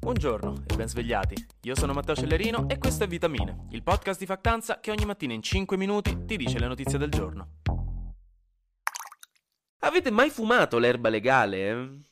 Buongiorno e ben svegliati. Io sono Matteo Cellerino e questo è Vitamine, il podcast di Factanza che ogni mattina in 5 minuti ti dice le notizie del giorno. Avete mai fumato l'erba legale?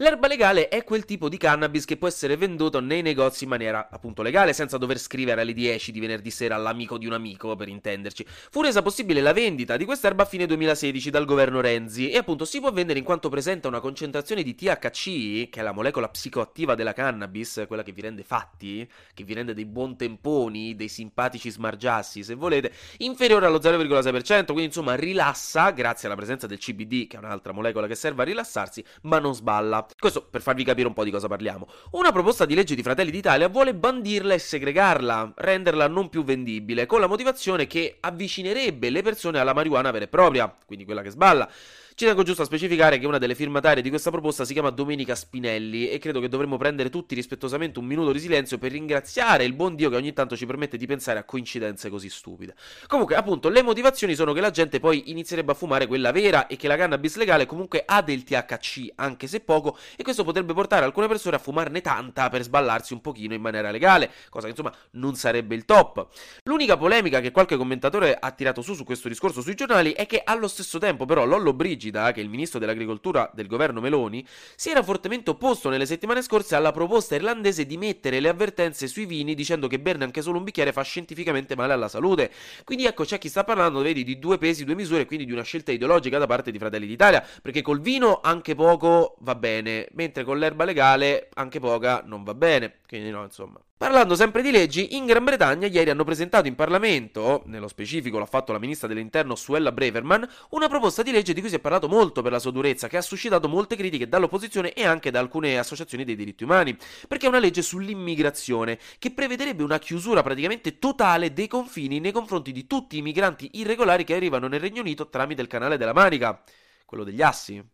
L'erba legale è quel tipo di cannabis che può essere venduto nei negozi in maniera appunto legale, senza dover scrivere alle 10 di venerdì sera all'amico di un amico, per intenderci. Fu resa possibile la vendita di quest'erba a fine 2016 dal governo Renzi e appunto si può vendere in quanto presenta una concentrazione di THC, che è la molecola psicoattiva della cannabis, quella che vi rende fatti, che vi rende dei buon temponi, dei simpatici smargiassi, se volete, inferiore allo 0,6%, quindi insomma rilassa grazie alla presenza del CBD, che è un'altra molecola che serve a rilassarsi, ma non sballa. Questo per farvi capire un po' di cosa parliamo. Una proposta di legge di Fratelli d'Italia vuole bandirla e segregarla, renderla non più vendibile, con la motivazione che avvicinerebbe le persone alla marijuana vera e propria, quindi quella che sballa. Ci tengo giusto a specificare che una delle firmatarie di questa proposta si chiama Domenica Spinelli e credo che dovremmo prendere tutti rispettosamente un minuto di silenzio per ringraziare il buon Dio che ogni tanto ci permette di pensare a coincidenze così stupide. Comunque, appunto, le motivazioni sono che la gente poi inizierebbe a fumare quella vera e che la cannabis legale comunque ha del THC, anche se poco, e questo potrebbe portare alcune persone a fumarne tanta per sballarsi un pochino in maniera legale, cosa che insomma non sarebbe il top. L'unica polemica che qualche commentatore ha tirato su su questo discorso sui giornali è che allo stesso tempo però Lollo Brigida Brigida, che il ministro dell'agricoltura del governo Meloni, si era fortemente opposto nelle settimane scorse alla proposta irlandese di mettere le avvertenze sui vini dicendo che berne anche solo un bicchiere fa scientificamente male alla salute. Quindi ecco, c'è chi sta parlando, vedi, di due pesi, due misure, quindi di una scelta ideologica da parte di Fratelli d'Italia, perché col vino anche poco va bene, mentre con l'erba legale anche poca non va bene. Quindi no, insomma. Parlando sempre di leggi, in Gran Bretagna ieri hanno presentato in Parlamento, nello specifico l'ha fatto la ministra dell'interno Suella Breverman, una proposta di legge di cui si è parlato molto per la sua durezza, che ha suscitato molte critiche dall'opposizione e anche da alcune associazioni dei diritti umani, perché è una legge sull'immigrazione che prevederebbe una chiusura praticamente totale dei confini nei confronti di tutti i migranti irregolari che arrivano nel Regno Unito tramite il canale della Manica, quello degli assi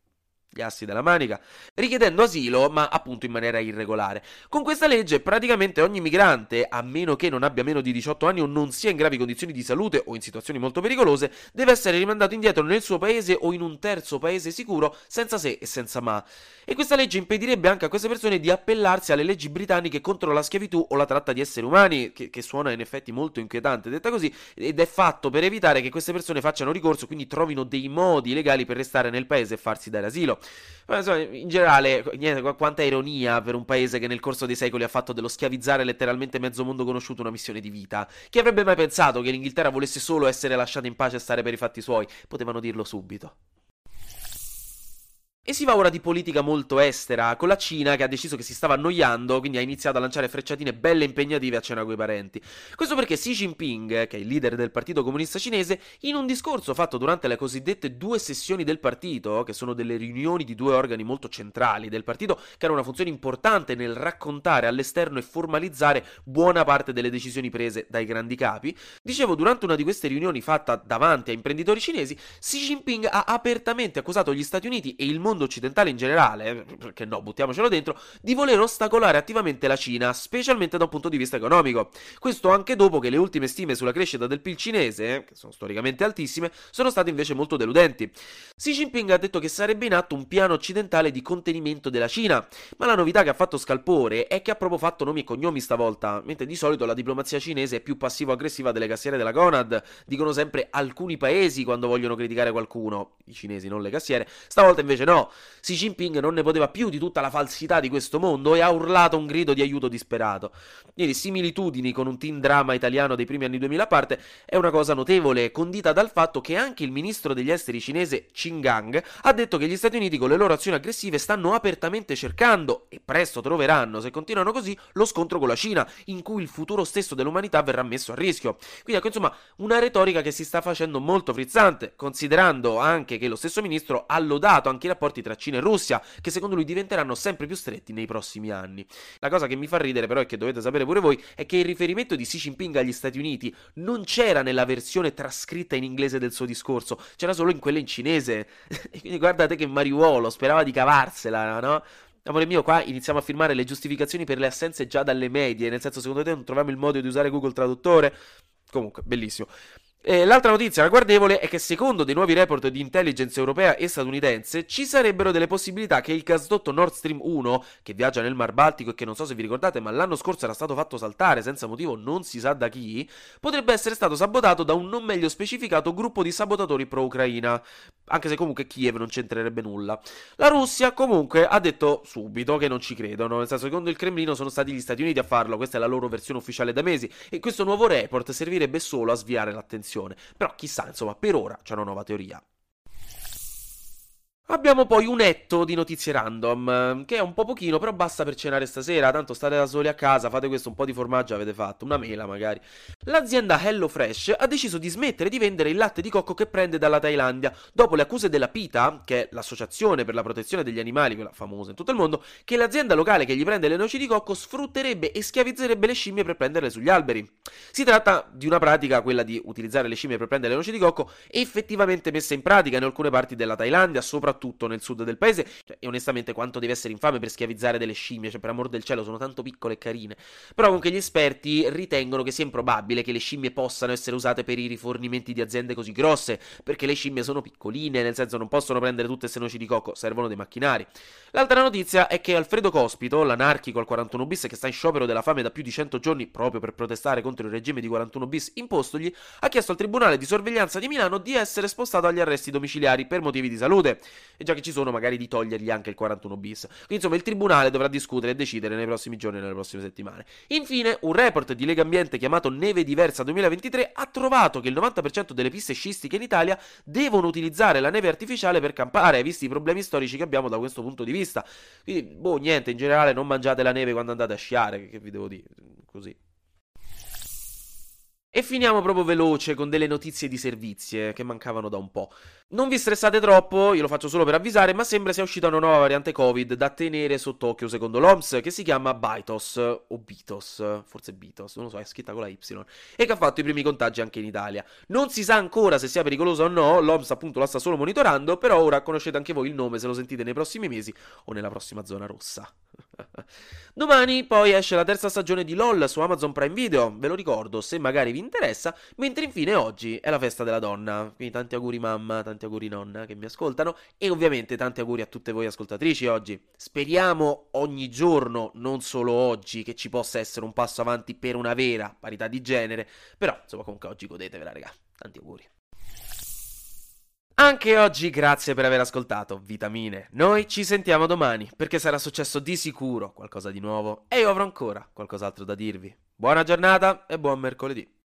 gli assi della manica, richiedendo asilo, ma appunto in maniera irregolare. Con questa legge praticamente ogni migrante, a meno che non abbia meno di 18 anni o non sia in gravi condizioni di salute o in situazioni molto pericolose, deve essere rimandato indietro nel suo paese o in un terzo paese sicuro, senza se e senza ma. E questa legge impedirebbe anche a queste persone di appellarsi alle leggi britanniche contro la schiavitù o la tratta di esseri umani, che, che suona in effetti molto inquietante, detta così, ed è fatto per evitare che queste persone facciano ricorso, quindi trovino dei modi legali per restare nel paese e farsi dare asilo. In generale, niente, quanta ironia per un paese che nel corso dei secoli ha fatto dello schiavizzare letteralmente mezzo mondo conosciuto una missione di vita. Chi avrebbe mai pensato che l'Inghilterra volesse solo essere lasciata in pace e stare per i fatti suoi? Potevano dirlo subito. E si va ora di politica molto estera, con la Cina che ha deciso che si stava annoiando, quindi ha iniziato a lanciare frecciatine belle impegnative a cena coi parenti. Questo perché Xi Jinping, che è il leader del Partito Comunista Cinese, in un discorso fatto durante le cosiddette due sessioni del partito, che sono delle riunioni di due organi molto centrali del partito, che hanno una funzione importante nel raccontare all'esterno e formalizzare buona parte delle decisioni prese dai grandi capi, dicevo, durante una di queste riunioni fatta davanti a imprenditori cinesi, Xi Jinping ha apertamente accusato gli Stati Uniti e il mondo mondo occidentale in generale, perché no, buttiamocelo dentro, di voler ostacolare attivamente la Cina, specialmente da un punto di vista economico. Questo anche dopo che le ultime stime sulla crescita del PIL cinese, che sono storicamente altissime, sono state invece molto deludenti. Xi Jinping ha detto che sarebbe in atto un piano occidentale di contenimento della Cina, ma la novità che ha fatto scalpore è che ha proprio fatto nomi e cognomi stavolta, mentre di solito la diplomazia cinese è più passivo-aggressiva delle cassiere della Conad, dicono sempre alcuni paesi quando vogliono criticare qualcuno, i cinesi non le cassiere, stavolta invece no, Xi Jinping non ne poteva più di tutta la falsità di questo mondo e ha urlato un grido di aiuto disperato. Quindi similitudini con un teen drama italiano dei primi anni 2000 a parte è una cosa notevole, condita dal fatto che anche il ministro degli esteri cinese Qin Gang ha detto che gli Stati Uniti con le loro azioni aggressive stanno apertamente cercando, e presto troveranno, se continuano così, lo scontro con la Cina, in cui il futuro stesso dell'umanità verrà messo a rischio. Quindi ecco insomma una retorica che si sta facendo molto frizzante, considerando anche che lo stesso ministro ha lodato anche i rapporti tra Cina e Russia, che secondo lui diventeranno sempre più stretti nei prossimi anni. La cosa che mi fa ridere però è che dovete sapere pure voi è che il riferimento di Xi Jinping agli Stati Uniti non c'era nella versione trascritta in inglese del suo discorso, c'era solo in quella in cinese. quindi guardate che mariuolo, sperava di cavarsela, no? Amore mio, qua iniziamo a firmare le giustificazioni per le assenze già dalle medie, nel senso secondo te non troviamo il modo di usare Google Traduttore? Comunque, bellissimo. E l'altra notizia ragguardevole è che secondo dei nuovi report di intelligence europea e statunitense ci sarebbero delle possibilità che il gasdotto Nord Stream 1, che viaggia nel Mar Baltico e che non so se vi ricordate ma l'anno scorso era stato fatto saltare senza motivo non si sa da chi, potrebbe essere stato sabotato da un non meglio specificato gruppo di sabotatori pro-Ucraina, anche se comunque Kiev non c'entrerebbe nulla. La Russia comunque ha detto subito che non ci credono, nel senso secondo il Cremlino sono stati gli Stati Uniti a farlo, questa è la loro versione ufficiale da mesi e questo nuovo report servirebbe solo a sviare l'attenzione discussione. Però chissà, insomma, per ora c'è una nuova teoria. Abbiamo poi un etto di notizie random, che è un po' pochino, però basta per cenare stasera, tanto state da soli a casa, fate questo, un po' di formaggio avete fatto, una mela magari. L'azienda HelloFresh ha deciso di smettere di vendere il latte di cocco che prende dalla Thailandia, dopo le accuse della PITA, che è l'associazione per la protezione degli animali, quella famosa in tutto il mondo, che l'azienda locale che gli prende le noci di cocco sfrutterebbe e schiavizzerebbe le scimmie per prenderle sugli alberi. Si tratta di una pratica, quella di utilizzare le scimmie per prendere le noci di cocco, effettivamente messa in pratica in alcune parti della Thailandia, soprattutto soprattutto nel sud del paese. Cioè, e onestamente, quanto deve essere infame per schiavizzare delle scimmie? Cioè, per amor del cielo, sono tanto piccole e carine. Però, comunque, gli esperti ritengono che sia improbabile che le scimmie possano essere usate per i rifornimenti di aziende così grosse. Perché le scimmie sono piccoline, nel senso, non possono prendere tutte queste noci di cocco, servono dei macchinari. L'altra notizia è che Alfredo Cospito, l'anarchico al 41 bis che sta in sciopero della fame da più di 100 giorni proprio per protestare contro il regime di 41 bis impostogli, ha chiesto al Tribunale di sorveglianza di Milano di essere spostato agli arresti domiciliari per motivi di salute e già che ci sono magari di togliergli anche il 41 bis. Quindi insomma il tribunale dovrà discutere e decidere nei prossimi giorni e nelle prossime settimane. Infine, un report di Lega Ambiente chiamato Neve Diversa 2023 ha trovato che il 90% delle piste scistiche in Italia devono utilizzare la neve artificiale per campare, visti i problemi storici che abbiamo da questo punto di vista. Quindi, boh, niente, in generale non mangiate la neve quando andate a sciare, che, vi devo dire, così. E finiamo proprio veloce con delle notizie di servizie che mancavano da un po'. Non vi stressate troppo, io lo faccio solo per avvisare, ma sembra sia uscita una nuova variante Covid da tenere sott'occhio secondo l'OMS, che si chiama Bitos, o Bitos, forse Bitos, non lo so, è scritta con la Y, e che ha fatto i primi contagi anche in Italia. Non si sa ancora se sia pericolosa o no, l'OMS appunto la sta solo monitorando, però ora conoscete anche voi il nome se lo sentite nei prossimi mesi o nella prossima zona rossa. Domani poi esce la terza stagione di LOL su Amazon Prime Video, ve lo ricordo se magari vi interessa, mentre infine oggi è la festa della donna, quindi tanti auguri mamma, tanti auguri nonna che mi ascoltano e ovviamente tanti auguri a tutte voi ascoltatrici oggi. Speriamo ogni giorno, non solo oggi, che ci possa essere un passo avanti per una vera parità di genere, però insomma comunque oggi godetevela raga, tanti auguri. Anche oggi grazie per aver ascoltato Vitamine. Noi ci sentiamo domani perché sarà successo di sicuro qualcosa di nuovo e io avrò ancora qualcos'altro da dirvi. Buona giornata e buon mercoledì.